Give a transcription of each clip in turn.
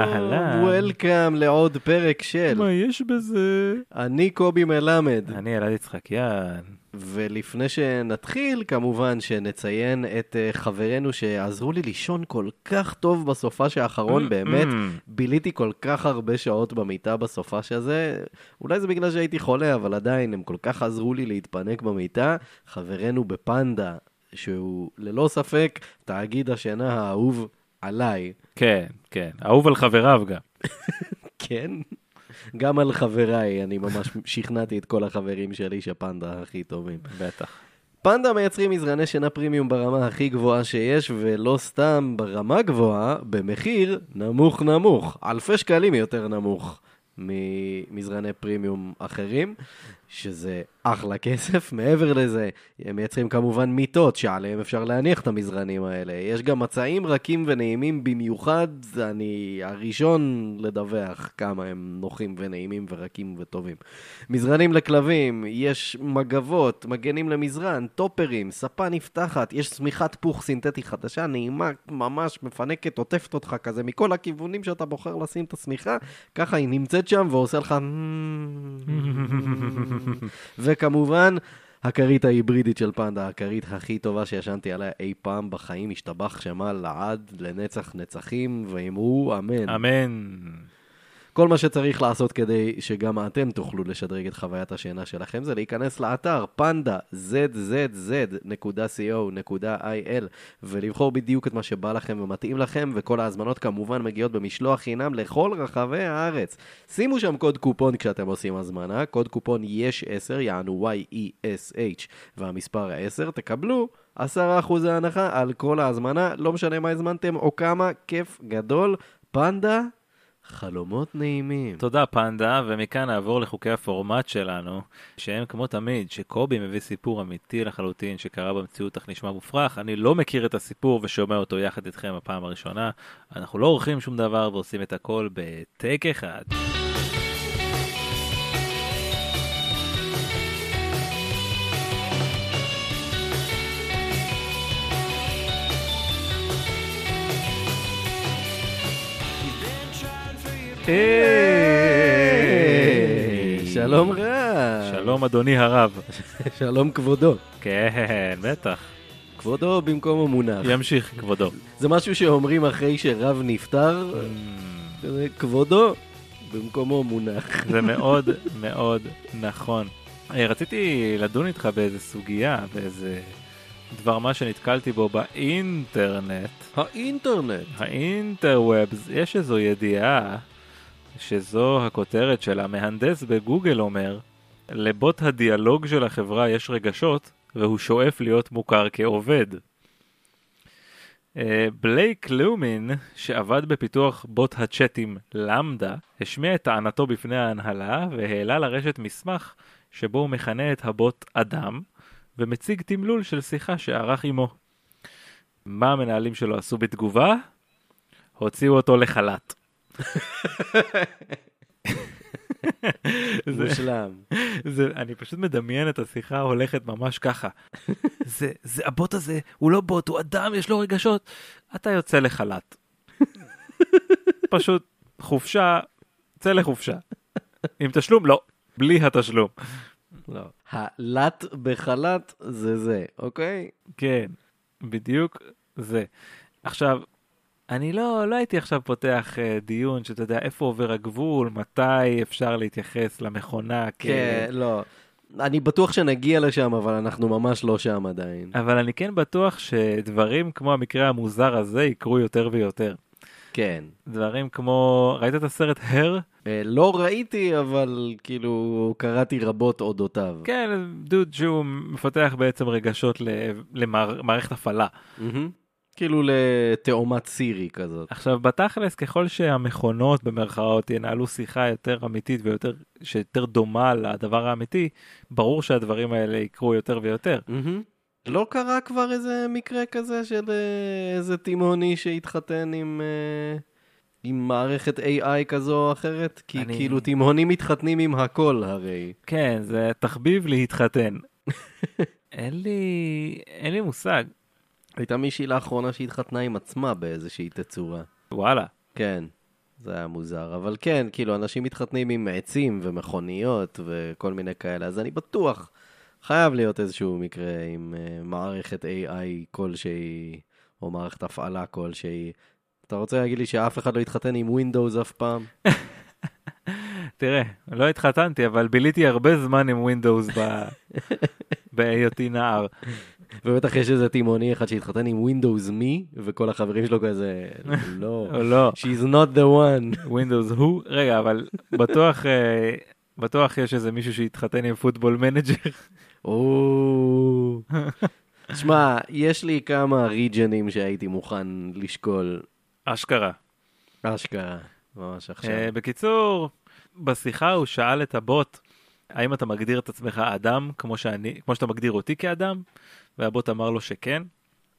אהלן. וולקאם לעוד פרק של מה יש בזה? אני קובי מלמד. אני אלעד יצחקיאן. ולפני שנתחיל, כמובן שנציין את אה, חברינו שעזרו לי לישון כל כך טוב בסופש האחרון, באמת. Mm. ביליתי כל כך הרבה שעות במיטה בסופש הזה, אולי זה בגלל שהייתי חולה, אבל עדיין הם כל כך עזרו לי להתפנק במיטה. חברנו בפנדה, שהוא ללא ספק תאגיד השינה האהוב עליי. כן, כן. אהוב על חבריו גם. כן? גם על חבריי, אני ממש שכנעתי את כל החברים שלי שפנדה הכי טובים. בטח. פנדה מייצרים מזרני שינה פרימיום ברמה הכי גבוהה שיש, ולא סתם ברמה גבוהה, במחיר נמוך נמוך, אלפי שקלים יותר נמוך ממזרני פרימיום אחרים, שזה אחלה כסף. מעבר לזה, הם מייצרים כמובן מיטות שעליהם אפשר להניח את המזרנים האלה. יש גם מצעים רכים ונעימים במיוחד, אני הראשון לדווח כמה הם נוחים ונעימים ורקים וטובים. מזרנים לכלבים, יש מגבות, מגנים למזרן, טופרים, ספה נפתחת, יש שמיכת פוך סינתטי חדשה, נעימה, ממש מפנקת, עוטפת אותך כזה מכל הכיוונים שאתה בוחר לשים את השמיכה, ככה היא נמצאת שם ועושה לך... וכמובן, הכרית ההיברידית של פנדה, הכרית הכי טובה שישנתי עליה אי פעם בחיים, השתבח שמה לעד, לנצח נצחים, ואמרו אמן. אמן. כל מה שצריך לעשות כדי שגם אתם תוכלו לשדרג את חוויית השינה שלכם זה להיכנס לאתר פנדה zzz.co.il ולבחור בדיוק את מה שבא לכם ומתאים לכם, וכל ההזמנות כמובן מגיעות במשלוח חינם לכל רחבי הארץ. שימו שם קוד קופון כשאתם עושים הזמנה, קוד קופון יש 10, יענו Y-E-S-H והמספר 10, תקבלו 10% הנחה על כל ההזמנה, לא משנה מה הזמנתם או כמה, כיף גדול. פנדה, חלומות נעימים. תודה פנדה, ומכאן נעבור לחוקי הפורמט שלנו, שהם כמו תמיד, שקובי מביא סיפור אמיתי לחלוטין שקרה במציאות אך נשמע מופרך. אני לא מכיר את הסיפור ושומע אותו יחד איתכם בפעם הראשונה. אנחנו לא עורכים שום דבר ועושים את הכל בטייק אחד. שלום רב. שלום אדוני הרב. שלום כבודו. כן, בטח. כבודו במקום המונח. ימשיך כבודו. זה משהו שאומרים אחרי שרב נפטר, כזה, כבודו במקומו מונח. זה מאוד מאוד נכון. אה, רציתי לדון איתך באיזה סוגיה, באיזה דבר מה שנתקלתי בו באינטרנט. האינטרנט. האינטרוובס, יש איזו ידיעה שזו הכותרת של המהנדס בגוגל אומר, לבוט הדיאלוג של החברה יש רגשות והוא שואף להיות מוכר כעובד. אה, בלייק לומין, שעבד בפיתוח בוט הצ'אטים למדה, השמיע את טענתו בפני ההנהלה והעלה לרשת מסמך שבו הוא מכנה את הבוט אדם ומציג תמלול של שיחה שערך עמו. מה המנהלים שלו עשו בתגובה? הוציאו אותו לחל"ת. זה, מושלם. זה, אני פשוט מדמיין את השיחה הולכת ממש ככה. זה, זה, הבוט הזה, הוא לא בוט, הוא אדם, יש לו רגשות. אתה יוצא לחל"ת. פשוט חופשה, צא לחופשה. עם תשלום? לא. בלי התשלום. לא. הלט בחל"ת זה זה, אוקיי? כן, בדיוק זה. עכשיו, אני לא, לא הייתי עכשיו פותח uh, דיון שאתה יודע איפה עובר הגבול, מתי אפשר להתייחס למכונה כ... כן, לא. אני בטוח שנגיע לשם, אבל אנחנו ממש לא שם עדיין. אבל אני כן בטוח שדברים כמו המקרה המוזר הזה יקרו יותר ויותר. כן. דברים כמו, ראית את הסרט הר? אה, לא ראיתי, אבל כאילו קראתי רבות אודותיו. כן, דוד שהוא מפתח בעצם רגשות למערכת הפעלה. מהמם. כאילו לתאומת סירי כזאת. עכשיו בתכלס ככל שהמכונות במרכאות ינהלו שיחה יותר אמיתית ויותר שיותר דומה לדבר האמיתי ברור שהדברים האלה יקרו יותר ויותר. מהמם. לא קרה כבר איזה מקרה כזה של אה, איזה תימהוני שהתחתן עם, אה, עם מערכת AI כזו או אחרת? כי אני- כאילו תימהונים מתחתנים עם הכל הרי. כן זה תחביב להתחתן. אין לי אין לי מושג הייתה מישהי לאחרונה שהתחתנה עם עצמה באיזושהי תצורה. וואלה כן. זה היה מוזר. אבל כן, כאילו, אנשים מתחתנים עם עצים ומכוניות וכל מיני כאלה, אז אני בטוח, חייב להיות איזשהו מקרה עם uh, מערכת AI כלשהי, או מערכת הפעלה כלשהי. אתה רוצה להגיד לי שאף אחד לא יתחתן עם Windows אף פעם? תראה, לא התחתנתי, אבל ביליתי הרבה זמן עם Windows ב... בהיותי נער. ובטח יש איזה תימוני אחד שהתחתן עם Windows Me, וכל החברים שלו כזה, לא, לא, she's not the one. Windows הוא, רגע, אבל בטוח, אה, בטוח יש איזה מישהו שהתחתן עם Football Manager. או... שמע, יש לי כמה regenים שהייתי מוכן לשקול. אשכרה. אשכרה, ממש עכשיו. אה, בקיצור, בשיחה הוא שאל את הבוט, האם אתה מגדיר את עצמך אדם כמו, שאני, כמו שאתה מגדיר אותי כאדם? והבוט אמר לו שכן.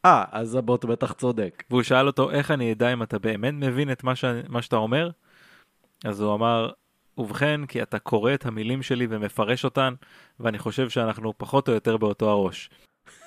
אה, אז הבוט בטח צודק. והוא שאל אותו איך אני אדע אם אתה באמת מבין את מה, ש... מה שאתה אומר? אז הוא אמר, ובכן, כי אתה קורא את המילים שלי ומפרש אותן, ואני חושב שאנחנו פחות או יותר באותו הראש.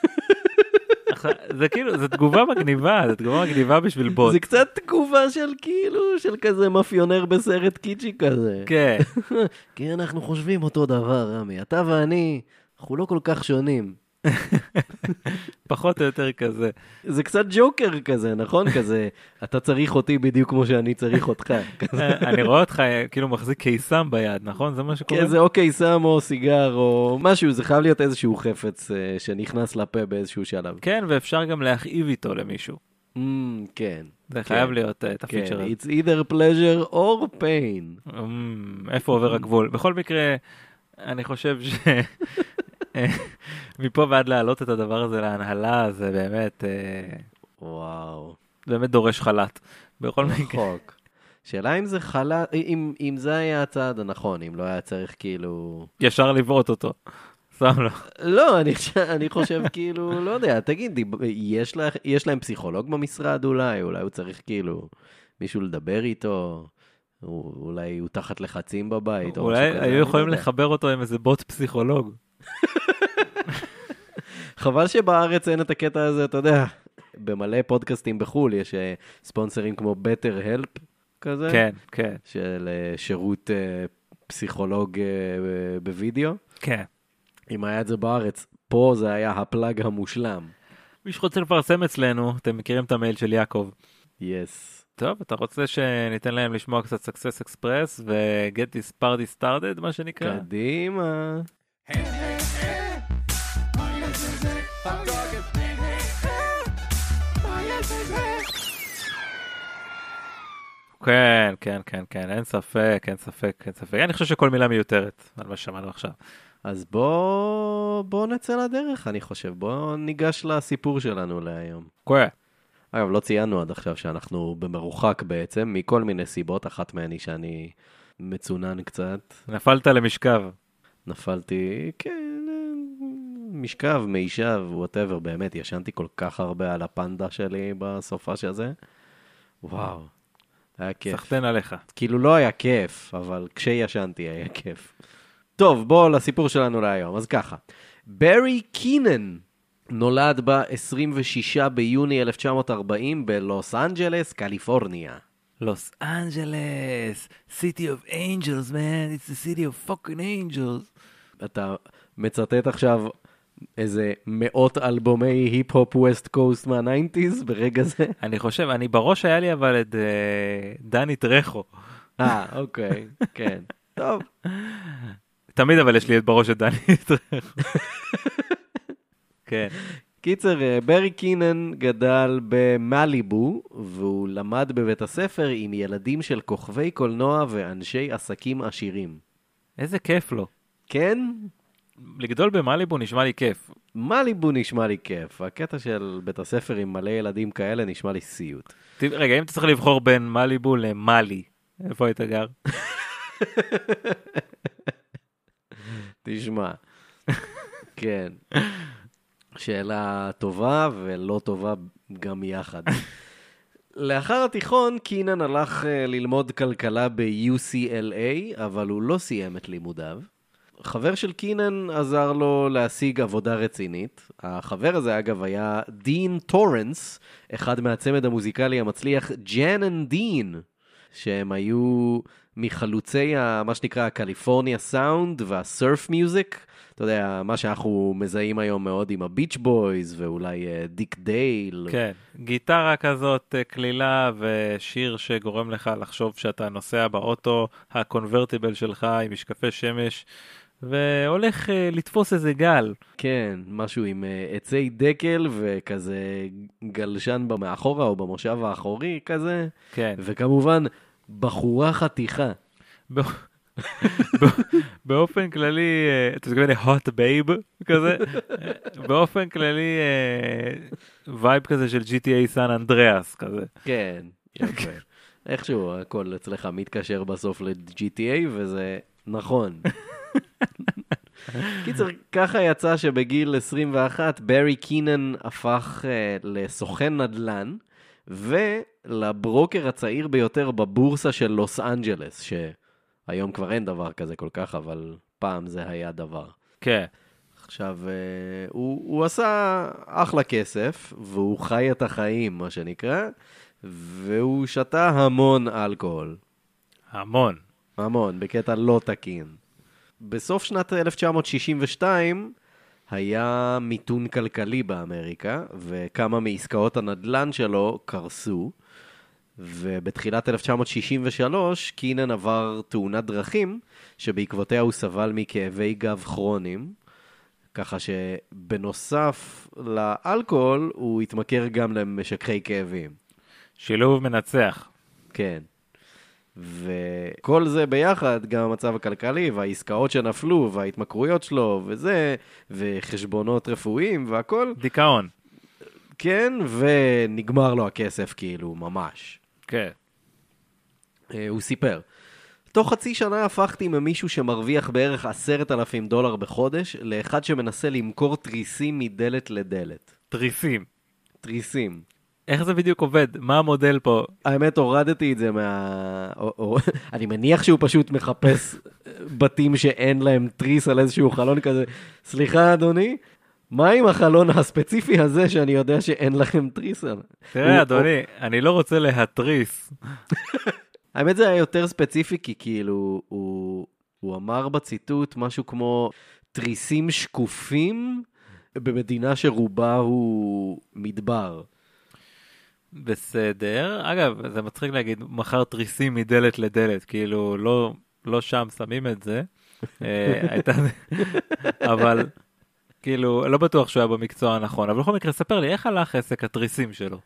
זה כאילו, זו תגובה מגניבה, זו תגובה מגניבה בשביל בוט. זה קצת תגובה של כאילו, של כזה מאפיונר בסרט קיצ'י כזה. כן, כי אנחנו חושבים אותו דבר, רמי. אתה ואני, אנחנו לא כל כך שונים. פחות או יותר כזה. זה קצת ג'וקר כזה, נכון? כזה, אתה צריך אותי בדיוק כמו שאני צריך אותך. אני רואה אותך כאילו מחזיק קיסם ביד, נכון? זה מה שקורה? כן, זה או קיסם או סיגר או משהו, זה חייב להיות איזשהו חפץ אה, שנכנס לפה באיזשהו שלב. כן, ואפשר גם להכאיב איתו למישהו. Mm, כן. זה כן. חייב להיות אה, את כן, הפיצ'ר הזה. it's either pleasure or pain. אמ, איפה עובר הגבול? בכל מקרה, אני חושב ש... מפה ועד להעלות את הדבר הזה להנהלה, זה באמת, אה, וואו. באמת דורש חל"ת. בכל מקרה. שאלה אם זה חלה, אם, אם זה היה הצעד הנכון, אם לא היה צריך כאילו... ישר לבעוט אותו. שם לו. לא, אני, אני חושב כאילו, לא יודע, תגיד, דיב- יש, לה, יש להם פסיכולוג במשרד אולי? אולי הוא צריך כאילו מישהו לדבר איתו? אולי הוא תחת לחצים בבית? או אולי היו לא יכולים. לחבר אותו עם איזה בוט פסיכולוג. חבל שבארץ אין את הקטע הזה, אתה יודע, במלא פודקאסטים בחו"ל יש אה, ספונסרים כמו better help כזה. כן, כן, של אה, שירות אה, פסיכולוג בווידאו. כן. אם היה את זה בארץ, פה זה היה הפלאג המושלם. מי שרוצה לפרסם אצלנו, אתם מכירים את המייל של יעקב. יס. טוב, אתה רוצה שניתן להם לשמוע קצת Success Express ו-Get this party started, מה שנקרא? קדימה. כן, כן, כן, כן, אין ספק, אין ספק, אין ספק. אני חושב שכל מילה מיותרת על מה ששמענו עכשיו. אז בוא, בוא נצא לדרך, אני חושב. בוא ניגש לסיפור שלנו להיום. כן. אגב, לא ציינו עד עכשיו שאנחנו במרוחק בעצם, מכל מיני סיבות. אחת מהן היא שאני מצונן קצת. נפלת למשכב. נפלתי, כן, משכב, מישב, whatever, באמת, ישנתי כל כך הרבה על הפנדה שלי בסופה של זה. וואו, היה כיף. סחטיין עליך. כאילו לא היה כיף, אבל כשישנתי היה כיף. טוב, בואו לסיפור שלנו להיום. אז ככה, ברי קינן נולד ב-26 ביוני 1940 בלוס אנג'לס, קליפורניה. לוס אנג'לס, City of Angels, man, it's the city of fucking angels. אתה מצטט עכשיו איזה מאות אלבומי היפ-הופ West Coast מה nineties ברגע זה? אני חושב, אני בראש היה לי אבל את אה, דני טרחו. אה, אוקיי, כן. טוב. תמיד אבל יש לי את בראש את דני טרחו. כן. קיצר, אה, ברי קינן גדל במליבו, והוא למד בבית הספר עם ילדים של כוכבי קולנוע ואנשי עסקים עשירים. איזה כיף לו. כן? לגדול במאליבו נשמע לי כיף. מליבו נשמע לי כיף. הקטע של בית הספר עם מלא ילדים כאלה נשמע לי סיוט. ת- רגע, אם אתה צריך לבחור בין מאליבו למאלי, איפה היית גר? תשמע. כן. שאלה טובה ולא טובה גם יחד. לאחר התיכון, קינן הלך אה, ללמוד כלכלה ב-UCLA, אבל הוא לא סיים את לימודיו. חבר של קינן עזר לו להשיג עבודה רצינית. החבר הזה, אגב, היה דין טורנס, אחד מהצמד המוזיקלי המצליח ג'ן אנד דין, שהם היו מחלוצי ה, מה שנקרא ה California sound וה surf music. אתה יודע, מה שאנחנו מזהים היום מאוד עם הביץ' בויז ואולי אה, דיק דייל. כן, גיטרה כזאת אה, קלילה ושיר שגורם לך לחשוב שאתה נוסע באוטו ה convertible שלך עם משקפי שמש והולך אה, לתפוס איזה גל. כן, משהו עם אה, עצי דקל וכזה גלשן מאחורה או במושב האחורי כזה. כן. וכמובן, בחורה חתיכה. באופן כללי, אה, אתה מתכוון ל-hot babe כזה, אה, באופן כללי וייב כזה של GTA סן אנדריאס כזה. כן, יפה. איכשהו הכל אצלך מתקשר בסוף ל-GTA וזה נכון. קיצר, ככה יצא שבגיל 21 ברי קינן הפך uh, לסוכן נדל"ן ולברוקר הצעיר ביותר בבורסה של לוס אנג'לס, שהיום כבר אין דבר כזה כל כך, אבל פעם זה היה דבר. כן. עכשיו, uh, הוא, הוא עשה אחלה כסף, והוא חי את החיים, מה שנקרא, והוא שתה המון אלכוהול. המון. המון, בקטע לא תקין. בסוף שנת 1962 היה מיתון כלכלי באמריקה, וכמה מעסקאות הנדל"ן שלו קרסו, ובתחילת 1963 קינן עבר תאונת דרכים, שבעקבותיה הוא סבל מכאבי גב כרוניים, ככה שבנוסף לאלכוהול, הוא התמכר גם למשככי כאבים. שילוב מנצח. כן. וכל זה ביחד, גם המצב הכלכלי והעסקאות שנפלו וההתמכרויות שלו וזה, וחשבונות רפואיים והכל, דיכאון. כן, ונגמר לו הכסף כאילו, ממש. כן. אה, הוא סיפר. תוך חצי שנה הפכתי ממישהו שמרוויח בערך עשרת אלפים דולר בחודש, לאחד שמנסה למכור תריסים מדלת לדלת. תריסים. תריסים. איך זה בדיוק עובד? מה המודל פה? האמת, הורדתי את זה מה... או, או, אני מניח שהוא פשוט מחפש בתים שאין להם תריס על איזשהו חלון כזה. סליחה, אדוני, מה עם החלון הספציפי הזה שאני יודע שאין לכם תריס על? תראה, אדוני, אני לא רוצה להתריס. האמת זה היה יותר ספציפי, כי כאילו, הוא, הוא אמר בציטוט משהו כמו תריסים שקופים במדינה שרובה הוא מדבר. בסדר. אגב, זה מצחיק להגיד, מכר תריסים מדלת לדלת, כאילו, לא, לא שם שמים את זה. אה, הייתה... אבל, כאילו, לא בטוח שהוא היה במקצוע הנכון. אבל בכל מקרה, ספר לי, איך הלך עסק התריסים שלו?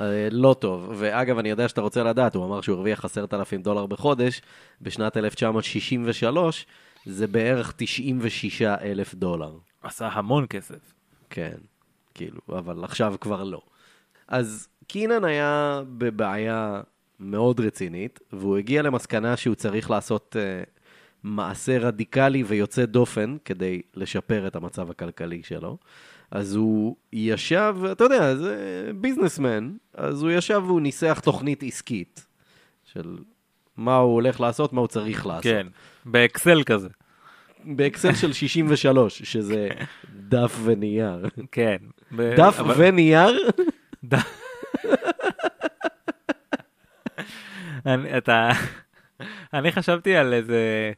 אה, לא טוב, ואגב, אני יודע שאתה רוצה לדעת, הוא אמר שהוא הרוויח עשרת אלפים דולר בחודש, בשנת 1963 זה בערך 96 אלף דולר. עשה המון כסף. כן, כאילו, אבל עכשיו כבר לא. אז קינן היה בבעיה מאוד רצינית, והוא הגיע למסקנה שהוא צריך לעשות uh, מעשה רדיקלי ויוצא דופן כדי לשפר את המצב הכלכלי שלו. אז הוא ישב, אתה יודע, זה ביזנסמן, אז הוא ישב והוא ניסח תוכנית עסקית של מה הוא הולך לעשות, מה הוא צריך לעשות. כן, באקסל כזה. באקסל של 63, שזה דף ונייר. כן. ב- דף אבל- ונייר? אני, אתה, אני חשבתי על איזה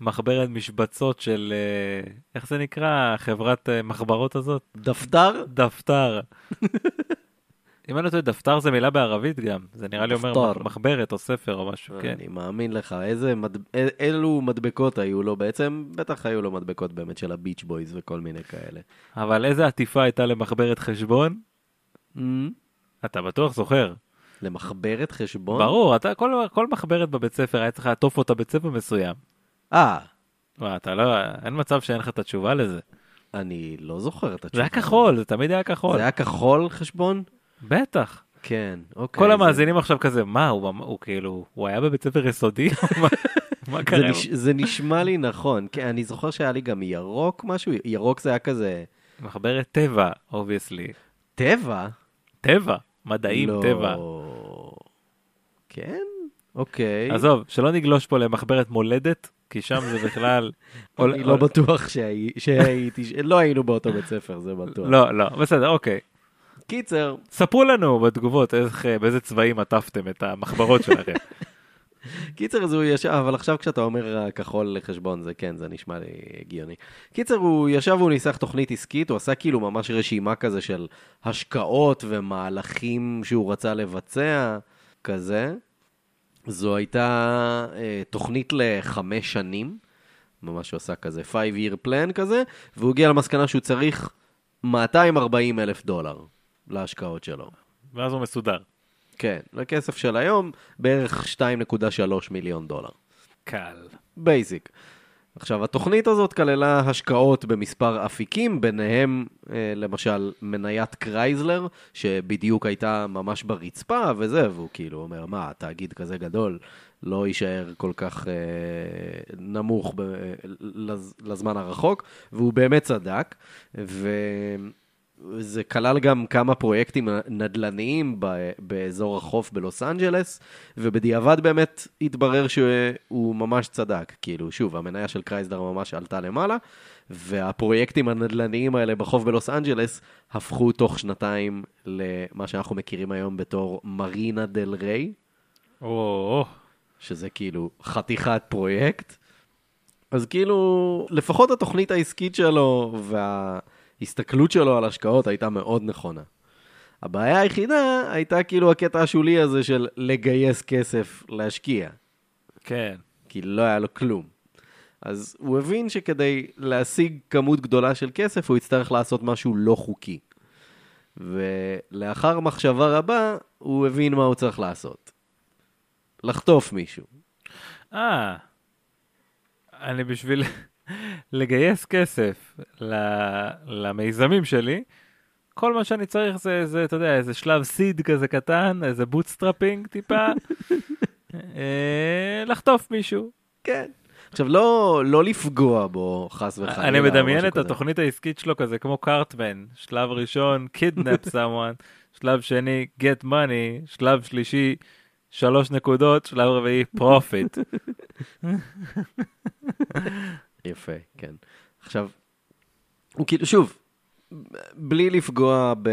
מחברת משבצות של, אה, איך זה נקרא, חברת אה, מחברות הזאת? דפתר? דפתר. אם אני לא טועה, דפתר זה מילה בערבית גם, זה נראה לי אומר. מחברת או ספר או משהו, כן. אני מאמין לך, איזה מד... אל- אילו מדבקות היו לו בעצם? בטח היו לו מדבקות באמת של הביץ' בויז וכל מיני כאלה. אבל איזה עטיפה הייתה למחברת חשבון? Mm, אתה בטוח זוכר. למחברת חשבון? ברור, אתה, כל, כל מחברת בבית ספר היה צריך לעטוף אותה בית ספר מסוים. אה, וואי, אתה לא, אין מצב שאין לך את התשובה לזה. אני לא זוכר את זה התשובה. היה כחול, זה תמיד היה כחול. זה היה כחול חשבון? בטח. כן, אוקיי. כל זה- המאזינים עכשיו כזה, מה, הוא, כאילו, הוא היה בבית ספר יסודי? מה- זה, קרה? זה נשמע לי נכון. כן, אני זוכר שהיה לי גם ירוק משהו, ירוק זה היה כזה... מחברת טבע, obviously. טבע? טבע, מדעים, לא... טבע. כן? אוקיי. עזוב, שלא נגלוש פה למחברת מולדת, כי שם זה בכלל... אני לא בטוח שהי- שהייתי, לא היינו באותו בית ספר, זה בטוח. לא, לא, בסדר, אוקיי. קיצר, ספרו לנו בתגובות איך, באיזה צבעים עטפתם את המחברות שלכם. קיצר, אז הוא ישב, אבל עכשיו כשאתה אומר הכחול לחשבון, זה כן, זה נשמע לי הגיוני. קיצר, הוא ישב והוא ניסח תוכנית עסקית, הוא עשה כאילו ממש רשימה כזה של השקעות ומהלכים שהוא רצה לבצע, כזה. זו הייתה אה, תוכנית לחמש שנים, ממש הוא עשה כזה 5-year plan כזה, והוא הגיע למסקנה שהוא צריך 240 אלף דולר להשקעות שלו. ואז הוא מסודר. כן, לכסף של היום, בערך 2.3 מיליון דולר. קל. basic. עכשיו, התוכנית הזאת כללה השקעות במספר אפיקים, ביניהם אה, למשל מניית קרייזלר, שבדיוק הייתה ממש ברצפה וזה, והוא כאילו אומר, מה, תאגיד כזה גדול לא יישאר כל כך אה, נמוך ב, לז, לזמן הרחוק, והוא באמת צדק, וזה כלל גם כמה פרויקטים נדל"ניים באזור החוף בלוס אנג'לס, ובדיעבד באמת התברר שהוא ממש צדק. כאילו, שוב, המניה של קרייזלר ממש עלתה למעלה, והפרויקטים הנדל"ניים האלה בחוף בלוס אנג'לס הפכו תוך שנתיים למה שאנחנו מכירים היום בתור מרינה דל ריי. או, שזה כאילו חתיכת פרויקט. אז כאילו, לפחות התוכנית העסקית שלו וההסתכלות שלו על השקעות הייתה מאוד נכונה. הבעיה היחידה הייתה כאילו הקטע השולי הזה של לגייס כסף להשקיע. כן. כי לא היה לו כלום. אז הוא הבין שכדי להשיג כמות גדולה של כסף, הוא יצטרך לעשות משהו לא חוקי. ולאחר מחשבה רבה, הוא הבין מה הוא צריך לעשות. לחטוף מישהו. אה, אני בשביל לגייס כסף למיזמים שלי, כל מה שאני צריך זה, זה, אתה יודע, איזה שלב seed כזה קטן, איזה bootstrapping טיפה, אה, לחטוף מישהו. כן. עכשיו, לא, לא לפגוע בו, חס וחלילה. אני מדמיין את התוכנית העסקית שלו כזה כמו קארטמן, שלב ראשון, kidnap someone, שלב שני, get money, שלב שלישי, שלוש נקודות, שלב רביעי, profit. יפה, כן. עכשיו, הוא כאילו, שוב, בלי לפגוע ב...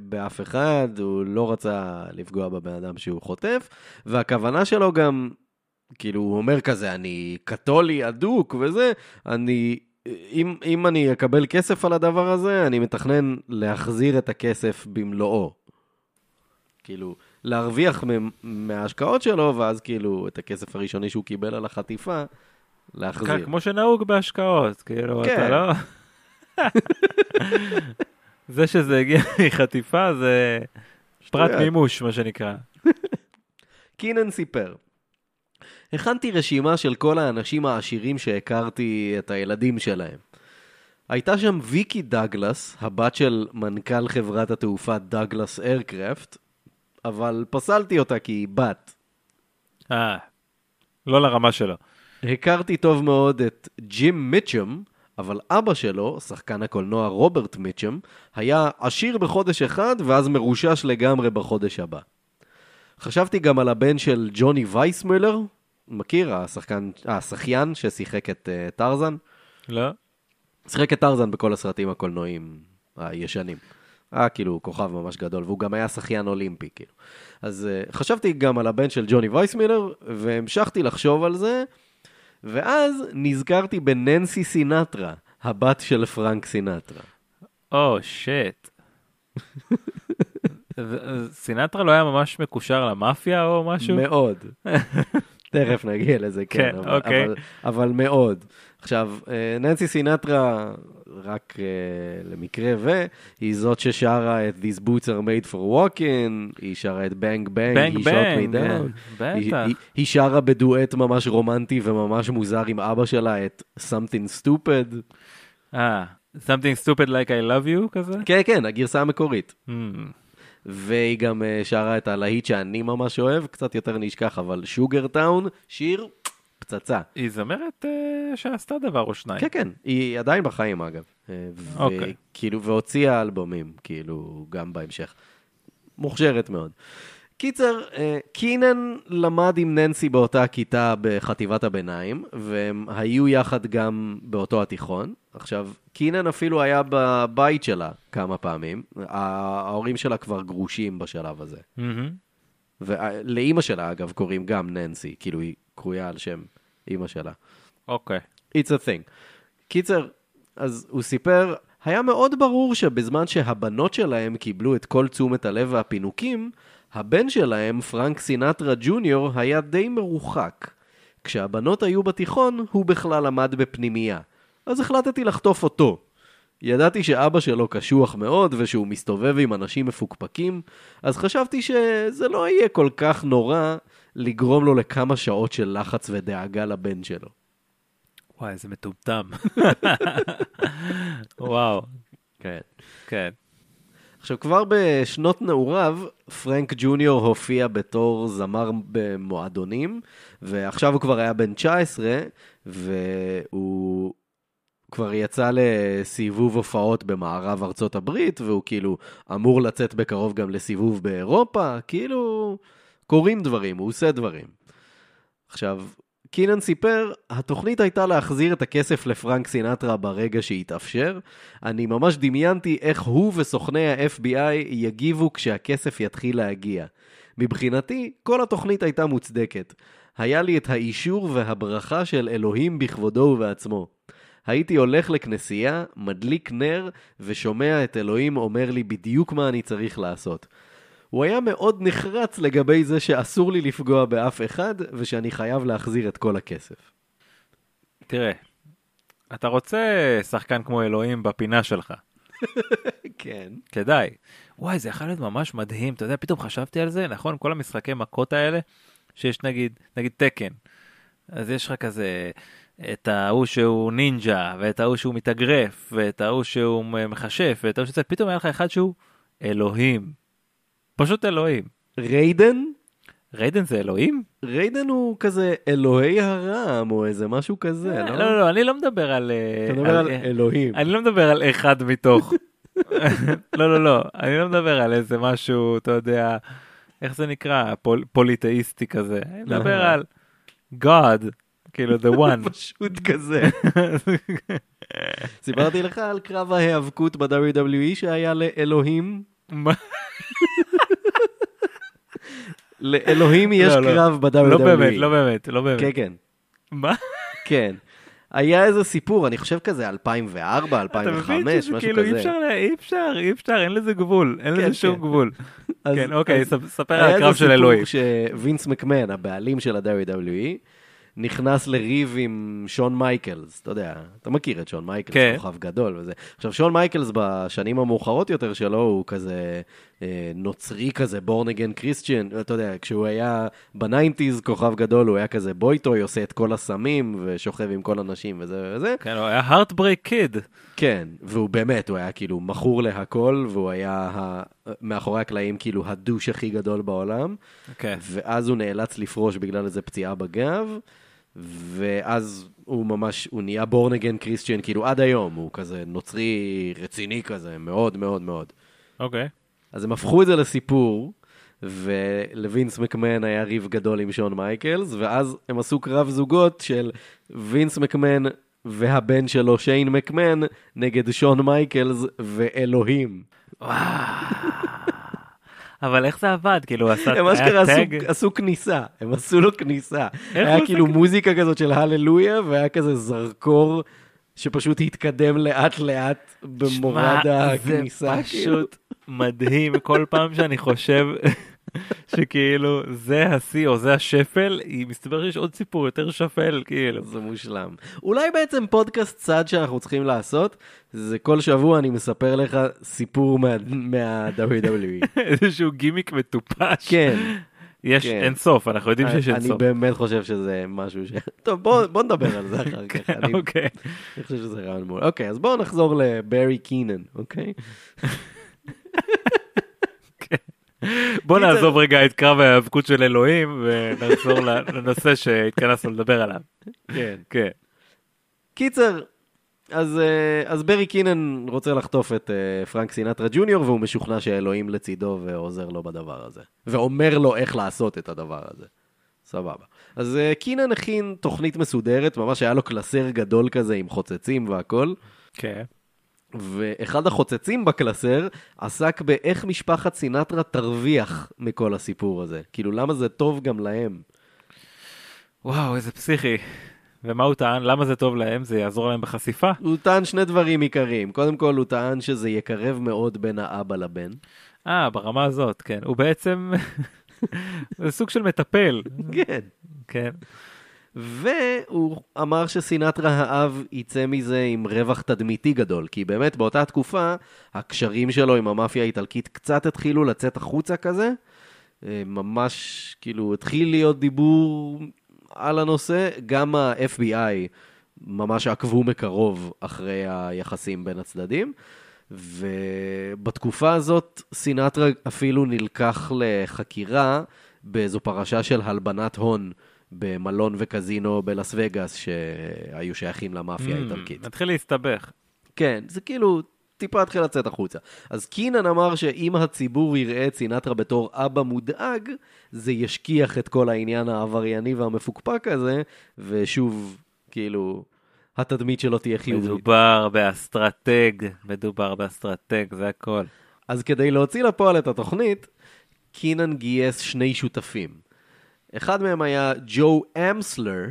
באף אחד, הוא לא רצה לפגוע בבן אדם שהוא חוטף, והכוונה שלו גם, כאילו, הוא אומר כזה, אני קתולי אדוק וזה, אני... אם, אם אני אקבל כסף על הדבר הזה, אני מתכנן להחזיר את הכסף במלואו. כאילו, להרוויח מההשקעות שלו, ואז כאילו את הכסף הראשוני שהוא קיבל על החטיפה, להחזיר. כמו שנהוג בהשקעות, כאילו, כן. אתה לא... זה שזה הגיע מחטיפה זה פרט מימוש, מה שנקרא. קינן סיפר, הכנתי רשימה של כל האנשים העשירים שהכרתי את הילדים שלהם. הייתה שם ויקי דגלס, הבת של מנכ"ל חברת התעופה דגלס איירקרפט, אבל פסלתי אותה כי היא בת. אה, לא לרמה שלו. הכרתי טוב מאוד את ג'ים מיצ'ם, אבל אבא שלו, שחקן הקולנוע רוברט מיצ'ם, היה עשיר בחודש אחד ואז מרושש לגמרי בחודש הבא. חשבתי גם על הבן של ג'וני וייסמולר, מכיר? השחקן, השחיין ששיחק את אה, טרזן? לא. שיחק את טרזן בכל הסרטים הקולנועיים הישנים. היה כאילו כוכב ממש גדול, והוא גם היה שחיין אולימפי, כאילו. אז אה, חשבתי גם על הבן של ג'וני וייסמולר, והמשכתי לחשוב על זה, ואז נזכרתי בננסי סינטרה, הבת של פרנק סינטרה. או, oh, shit. סינטרה לא היה ממש מקושר למאפיה או משהו? מאוד. תכף נגיע לזה, כן, כן אבל, אוקיי. אבל, אבל מאוד. עכשיו, אה, ננסי סינטרה, רק uh, למקרה ו, היא זאת ששרה את These Boots are made for walking, היא שרה את Bang Bang, Bang היא Bang, shot me כן. היא. היא, היא שרה בדואט ממש רומנטי וממש מוזר עם אבא שלה את Something Stupid. אה, something stupid like I love you כזה? כן, כן, הגרסה המקורית. Hmm. והיא גם אה, שרה את הלהיט שאני ממש אוהב, קצת יותר נשכח, אבל שוגר טאון, שיר פצצה. היא זמרת אה, שעשתה דבר או שניים. כן, כן, היא עדיין בחיים אגב. אה, אוקיי. וכאילו, והוציאה אלבומים, כאילו, גם בהמשך. מוכשרת מאוד. קיצר, אה, קינן למד עם ננסי באותה כיתה בחטיבת הביניים, והם היו יחד גם באותו התיכון. עכשיו, קינן אפילו היה בבית שלה כמה פעמים. ההורים שלה כבר גרושים בשלב הזה. מהמם. ולאימא שלה, אגב, קוראים גם ננסי, כאילו היא קרויה על שם אימא שלה. אוקיי. It's a thing. קיצר, אז הוא סיפר, היה מאוד ברור שבזמן שהבנות שלהם קיבלו את כל תשומת הלב והפינוקים, הבן שלהם, פרנק סינטרה ג'וניור, היה די מרוחק. כשהבנות היו בתיכון, הוא בכלל למד בפנימייה. אז החלטתי לחטוף אותו. ידעתי שאבא שלו קשוח מאוד ושהוא מסתובב עם אנשים מפוקפקים, אז חשבתי שזה לא יהיה כל כך נורא לגרום לו לכמה שעות של לחץ ודאגה לבן שלו. וואי, איזה מטומטם. וואו, כן. כן. עכשיו, כבר בשנות נעוריו, פרנק ג'וניור הופיע בתור זמר במועדונים, ועכשיו הוא כבר היה בן 19, והוא כבר יצא לסיבוב הופעות במערב ארצות הברית, והוא כאילו אמור לצאת בקרוב גם לסיבוב באירופה, כאילו קורים דברים, הוא עושה דברים. עכשיו, קינן סיפר, התוכנית הייתה להחזיר את הכסף לפרנק סינטרה ברגע שהתאפשר. אני ממש דמיינתי איך הוא וסוכני ה-FBI יגיבו כשהכסף יתחיל להגיע. מבחינתי, כל התוכנית הייתה מוצדקת. היה לי את האישור והברכה של אלוהים בכבודו ובעצמו. הייתי הולך לכנסייה, מדליק נר, ושומע את אלוהים אומר לי בדיוק מה אני צריך לעשות. הוא היה מאוד נחרץ לגבי זה שאסור לי לפגוע באף אחד, ושאני חייב להחזיר את כל הכסף. תראה, אתה רוצה שחקן כמו אלוהים בפינה שלך. כן. כדאי. וואי, זה יכול להיות ממש מדהים. אתה יודע, פתאום חשבתי על זה, נכון? כל המשחקי מכות האלה, שיש נגיד, נגיד תקן. אז יש לך כזה, את ההוא שהוא נינג'ה, ואת ההוא שהוא מתאגרף, ואת ההוא שהוא מכשף, ואת ההוא שזה, פתאום היה לך אחד שהוא אלוהים. פשוט אלוהים. ריידן? ריידן זה אלוהים? ריידן הוא כזה אלוהי הרעם, או איזה משהו כזה, לא, לא? לא, לא, אני לא מדבר על... אה, אתה מדבר על אה, אלוהים. אני לא מדבר על אחד מתוך. לא, לא, לא, אני לא מדבר על איזה משהו, אתה יודע, איך זה נקרא? פול, פוליטאיסטי כזה. אני מדבר על God, כאילו the one. פשוט כזה. סיפרתי לך על קרב ההיאבקות ב-WWE שהיה לאלוהים? מה? לאלוהים יש לא, לא. קרב ב-WWE. לא באמת, לא באמת, לא באמת. כן, כן, מה? כן. היה איזה סיפור, אני חושב כזה 2004, אתה 2005, מבין שזה משהו כאילו אי כזה. אפשר, לה- אי אפשר, אי אפשר, אין לזה גבול, אין כן, לזה שום כן. גבול. אז- כן, אוקיי, אז ספ- ספר על היה הקרב איזה של אלוהים. סיפור שווינס מקמן, הבעלים של ה-WWE, נכנס לריב עם שון מייקלס, אתה יודע, אתה מכיר את שון מייקלס, כן. כוכב גדול וזה. עכשיו, שון מייקלס בשנים המאוחרות יותר שלו, הוא כזה אה, נוצרי כזה, born again Christian, אתה יודע, כשהוא היה ב nineties כוכב גדול, הוא היה כזה boy toy, עושה את כל הסמים, ושוכב עם כל הנשים וזה וזה. כן, הוא היה heartbreak kid. כן, והוא באמת, הוא היה כאילו מכור להכל, והוא היה ה... מאחורי הקלעים כאילו ה douche הכי גדול בעולם. כן. ואז הוא נאלץ לפרוש בגלל איזה פציעה בגב, ואז הוא ממש, הוא נהיה born again Christian, כאילו עד היום, הוא כזה נוצרי רציני כזה, מאוד מאוד מאוד. אוקיי. אז הם הפכו את זה לסיפור, ולווינס מקמן היה ריב גדול עם שון מייקלס, ואז הם עשו קרב זוגות של וינס מקמן והבן שלו שיין מקמן נגד שון מייקלס ואלוהים. אבל איך זה עבד? כאילו, עשה, הם אשכרה עשו? עשו כניסה, הם עשו לו כניסה. היה כאילו מוזיקה כזאת של הללויה, והיה כזה זרקור שפשוט התקדם לאט לאט במורד שמע, הכניסה. זה כאילו. פשוט מדהים, כל פעם שאני חושב שכאילו זה השיא או זה השפל, היא מסתבר שיש עוד סיפור יותר שפל, כאילו. זה מושלם. אולי בעצם פודקאסט צד שאנחנו צריכים לעשות, זה כל שבוע אני מספר לך סיפור מה- מה-WWE. איזשהו גימיק מטופש. כן. יש כן. אין סוף, אנחנו יודעים שיש אין אני סוף. באמת חושב שזה משהו ש... טוב, בוא בוא נדבר על זה אחר כך. אני אוקיי. אני חושב שזה רעיון מעולה. אוקיי, אז בואו נחזור לברי קינן, אוקיי? בוא נעזוב רגע את קרב ההיאבקות של אלוהים ונחזור לנושא שהתכנסנו לדבר עליו. כן. כן. קיצר, אז, אה, אז ברי קינן רוצה לחטוף את אה, פרנק סינטרה ג'וניור, והוא משוכנע שאלוהים לצידו ועוזר לו בדבר הזה. ואומר לו איך לעשות את הדבר הזה. סבבה. אז אה, קינן הכין תוכנית מסודרת, ממש היה לו קלסר גדול כזה עם חוצצים והכל. כן. ואחד החוצצים בקלסר עסק באיך משפחת סינטרה תרוויח מכל הסיפור הזה. כאילו, למה זה טוב גם להם? וואו, איזה פסיכי. ומה הוא טען? למה זה טוב להם? זה יעזור להם בחשיפה? הוא טען שני דברים עיקריים. קודם כל, הוא טען שזה יקרב מאוד בין האבא לבן. אה, ברמה הזאת, כן. הוא בעצם... זה סוג של מטפל. כן. כן. והוא אמר שסינטרה האב יצא מזה עם רווח תדמיתי גדול, כי באמת באותה תקופה הקשרים שלו עם המאפיה האיטלקית קצת התחילו לצאת החוצה כזה. אה, ממש, כאילו, התחיל להיות דיבור על הנושא, גם ה-FBI ממש עקבו מקרוב אחרי היחסים בין הצדדים. ובתקופה הזאת סינטרה אפילו נלקח לחקירה באיזו פרשה של הלבנת הון במלון וקזינו בלאס וגאס שהיו שייכים למאפיה Mm, האיטלקית. מתחיל להסתבך. כן, זה כאילו טיפה התחיל לצאת החוצה. אז קינן אמר שאם הציבור יראה את סינטרה בתור אבא מודאג, זה ישכיח את כל העניין העברייני והמפוקפק הזה, ושוב, כאילו, התדמית שלו תהיה חיובית. מדובר באסטרטג, מדובר באסטרטג, זה הכל. אז כדי להוציא לפועל את התוכנית, קינן גייס שני שותפים. אחד מהם היה ג'ו אמסלר,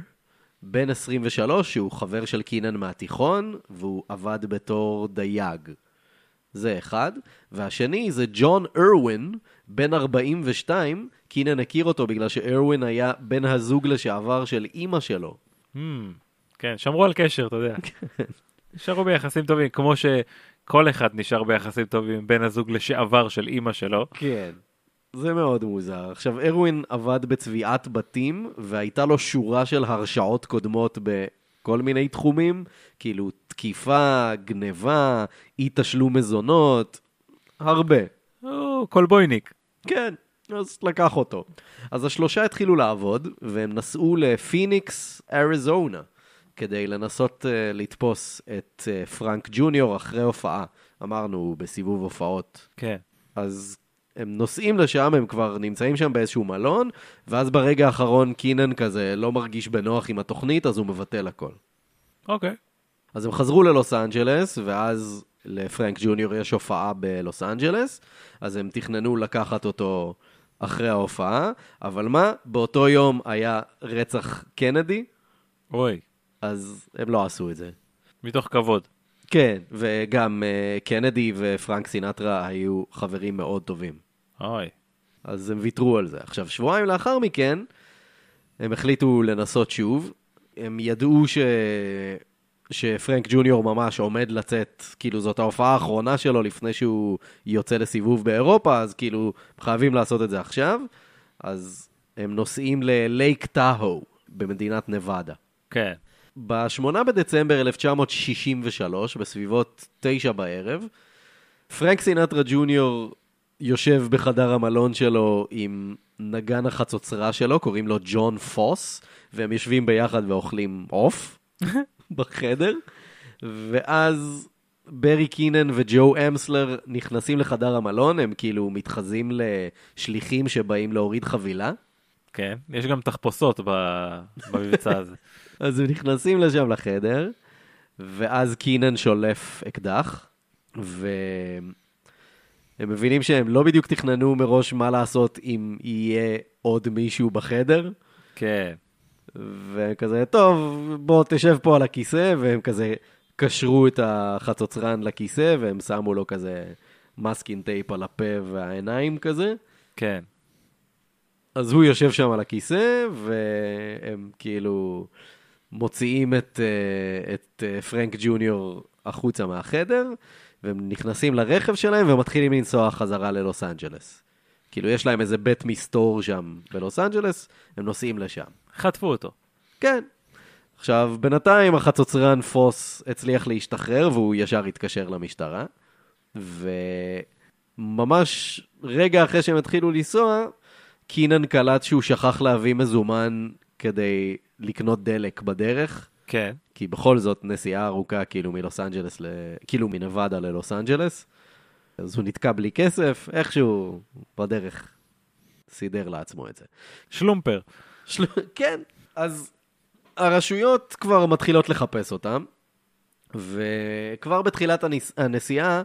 בן 23, שהוא חבר של קינן מהתיכון, והוא עבד בתור דייג. זה אחד. והשני זה ג'ון ארווין, בן 42, קינן הכיר אותו בגלל שארווין היה בן הזוג לשעבר של אימא שלו. Hmm, כן, שמרו על קשר, אתה יודע. נשארו ביחסים טובים, כמו שכל אחד נשאר ביחסים טובים עם בן הזוג לשעבר של אימא שלו. כן. זה מאוד מוזר. עכשיו, ארווין עבד בצביעת בתים, והייתה לו שורה של הרשעות קודמות בכל מיני תחומים, כאילו תקיפה, גניבה, אי תשלום מזונות, הרבה. קולבויניק. כן, אז לקח אותו. אז השלושה התחילו לעבוד, והם נסעו לפיניקס, אריזונה, כדי לנסות uh, לתפוס את uh, פרנק ג'וניור אחרי הופעה. אמרנו, בסיבוב הופעות כן. אז הם נוסעים לשם, הם כבר נמצאים שם באיזשהו מלון, ואז ברגע האחרון קינן כזה לא מרגיש בנוח עם התוכנית, אז הוא מבטל הכל. אוקיי. אז הם חזרו ללוס אנג'לס, ואז לפרנק ג'וניור יש הופעה בלוס אנג'לס, אז הם תכננו לקחת אותו אחרי ההופעה, אבל מה? באותו יום היה רצח קנדי, אוי, אז הם לא עשו את זה. מתוך כבוד. כן, וגם uh, קנדי ופרנק סינטרה היו חברים מאוד טובים. אוי. אז הם ויתרו על זה. עכשיו, שבועיים לאחר מכן, הם החליטו לנסות שוב. הם ידעו ש... שפרנק ג'וניור ממש עומד לצאת, כאילו זאת ההופעה האחרונה שלו לפני שהוא יוצא לסיבוב באירופה, אז כאילו חייבים לעשות את זה עכשיו. אז הם נוסעים ללייק טאהו במדינת נבדה. כן. ב-8 בדצמבר 1963, בסביבות תשע בערב, פרנק סינטרה ג'וניור יושב בחדר המלון שלו עם נגן החצוצרה שלו, קוראים לו ג'ון פוס, והם יושבים ביחד ואוכלים עוף בחדר, ואז ברי קינן וג'ו אמסלר נכנסים לחדר המלון, הם כאילו מתחזים לשליחים שבאים להוריד חבילה. כן. יש גם תחפושות במבצע הזה. אז הם נכנסים לשם לחדר, ואז קינן שולף אקדח, והם מבינים שהם לא בדיוק תכננו מראש מה לעשות אם יהיה עוד מישהו בחדר, כן. וכזה, טוב, בוא תשב פה על הכיסא, והם כזה קשרו את החצוצרן לכיסא, והם שמו לו כזה masking tape על הפה והעיניים כזה. כן. אז הוא יושב שם על הכיסא, והם כאילו מוציאים את, אה, את אה, פרנק ג'וניור החוצה מהחדר, והם נכנסים לרכב שלהם ומתחילים לנסוע חזרה ללוס אנג'לס. כאילו, יש להם איזה בית מסתור שם בלוס אנג'לס, הם נוסעים לשם. חטפו אותו. כן. עכשיו, בינתיים החצוצרן פוס הצליח להשתחרר, והוא ישר התקשר למשטרה, וממש רגע אחרי שהם התחילו לנסוע, קינן קלט שהוא שכח להביא מזומן כדי לקנות דלק בדרך, כן. כי בכל זאת נסיעה ארוכה כאילו מלוס אנג'לס, ל... כאילו מנבדה ללוס אנג'לס, אז הוא נתקע בלי כסף, איכשהו בדרך סידר לעצמו את זה. שלומפר. של... כן, אז הרשויות כבר מתחילות לחפש אותם, וכבר בתחילת הנס... הנסיעה,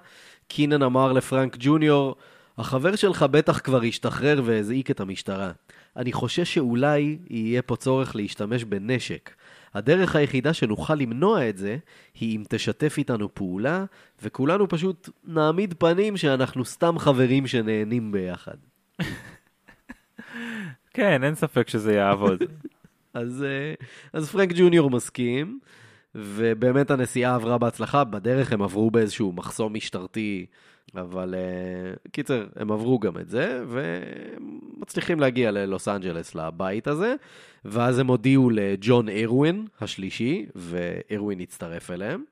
קינן אמר לפרנק ג'וניור, החבר שלך בטח כבר השתחרר והזעיק את המשטרה. אני חושש שאולי יהיה פה צורך להשתמש בנשק. הדרך היחידה שנוכל למנוע את זה, היא אם תשתף איתנו פעולה, וכולנו פשוט נעמיד פנים שאנחנו סתם חברים שנהנים ביחד. כן, אין ספק שזה יעבוד. אז, אה, אז פרנק ג'וניור מסכים, ובאמת הנסיעה עברה בהצלחה. בדרך הם עברו באיזשהו מחסום משטרתי, אבל uh, קיצר, הם עברו גם את זה, ומצליחים להגיע ללוס אנג'לס, לבית הזה, ואז הם הודיעו לג'ון ארווין השלישי, וארווין הצטרף אליהם.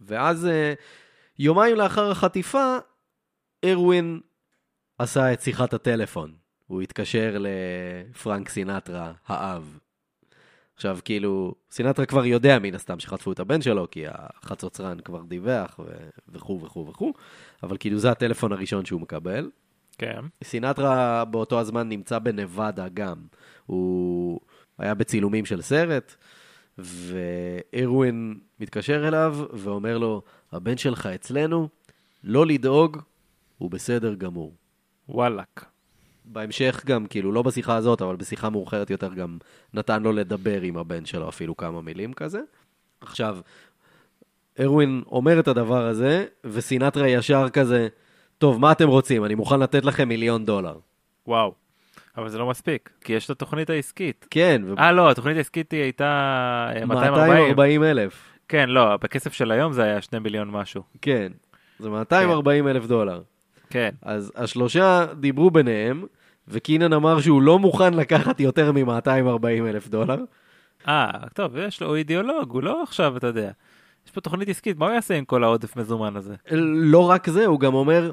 ואז uh, יומיים לאחר החטיפה, ארווין עשה את שיחת הטלפון. הוא התקשר לפרנק סינטרה, האב. עכשיו, כאילו, סינטרה כבר יודע מן הסתם שחטפו את הבן שלו, כי החצוצרן כבר דיווח וכו' וכו' וכו', אבל כאילו זה הטלפון הראשון שהוא מקבל. כן. סינטרה באותו הזמן נמצא בנבדה גם. הוא היה בצילומים של סרט, וארווין מתקשר אליו ואומר לו, הבן שלך אצלנו, לא לדאוג, הוא בסדר גמור. וואלאק. בהמשך גם, כאילו, לא בשיחה הזאת, אבל בשיחה מאוחרת יותר גם נתן לו לדבר עם הבן שלו אפילו כמה מילים כזה. עכשיו, ארווין אומר את הדבר הזה, וסינטרה ישר כזה, טוב, מה אתם רוצים? אני מוכן לתת לכם מיליון דולר. וואו. אבל זה לא מספיק, כי יש את התוכנית העסקית. כן. אה, לא, התוכנית העסקית היא הייתה אה, 240. 240 אלף. כן, לא, בכסף של היום זה היה 2 מיליון משהו. כן. זה 240 אלף דולר. כן. אז השלושה דיברו ביניהם, וקינן אמר שהוא לא מוכן לקחת יותר מ-240 אלף דולר. אה, טוב, יש לו, הוא אידיאולוג, הוא לא עכשיו, אתה יודע. יש פה תוכנית עסקית, מה הוא יעשה עם כל העודף מזומן הזה? לא רק זה, הוא גם אומר,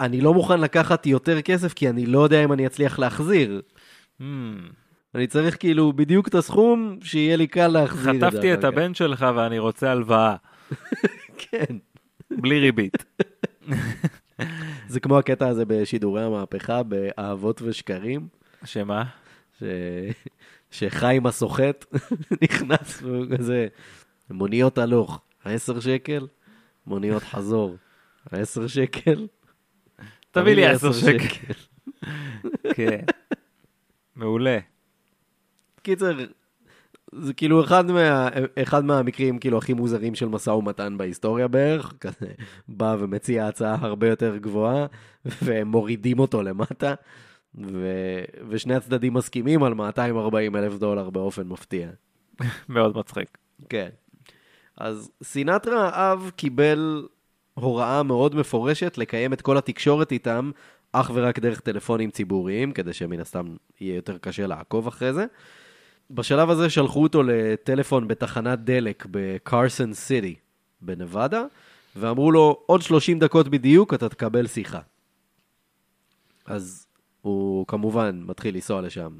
אני לא מוכן לקחת יותר כסף כי אני לא יודע אם אני אצליח להחזיר. Hmm, אני צריך כאילו בדיוק את הסכום שיהיה לי קל להחזיר. חטפתי את אחר כך." הבן שלך ואני רוצה הלוואה, כן. בלי ריבית. זה כמו הקטע הזה בשידורי המהפכה, באהבות ושקרים, שמה? ש... שחיים הסוחט נכנס והוא כזה, מוניות הלוך, עשר שקל, מוניות חזור, עשר שקל. תביא לי 10 שקל. כן. מעולה. קיצר, זה כאילו אחד, מה, אחד מהמקרים כאילו הכי מוזרים של משא ומתן בהיסטוריה בערך, כזה בא ומציע הצעה הרבה יותר גבוהה, והם מורידים אותו למטה, ו, ושני הצדדים מסכימים על 240 אלף דולר באופן מפתיע. מאוד מצחיק. כן. אז סינטרה האב קיבל הוראה מאוד מפורשת לקיים את כל התקשורת איתם אך ורק דרך טלפונים ציבוריים, כדי שמן הסתם יהיה יותר קשה לעקוב אחרי זה. בשלב הזה שלחו אותו לטלפון בתחנת דלק בקרסון סיטי בנבדה, ואמרו לו, עוד 30 דקות בדיוק אתה תקבל שיחה. אז הוא כמובן מתחיל לנסוע לשם.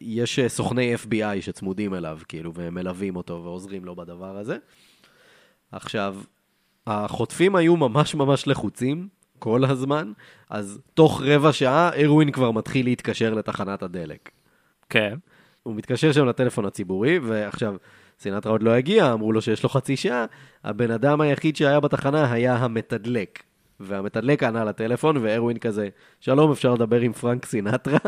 יש אה, סוכני FBI שצמודים אליו, כאילו, והם מלווים אותו ועוזרים לו בדבר הזה. עכשיו, החוטפים היו ממש ממש לחוצים כל הזמן, אז תוך רבע שעה ארווין כבר מתחיל להתקשר לתחנת הדלק. כן. הוא מתקשר שם לטלפון הציבורי, ועכשיו, סינטרה עוד לא הגיע, אמרו לו שיש לו חצי שעה, הבן אדם היחיד שהיה בתחנה היה המתדלק. והמתדלק ענה לטלפון, וארווין כזה, שלום, אפשר לדבר עם פרנק סינטרה?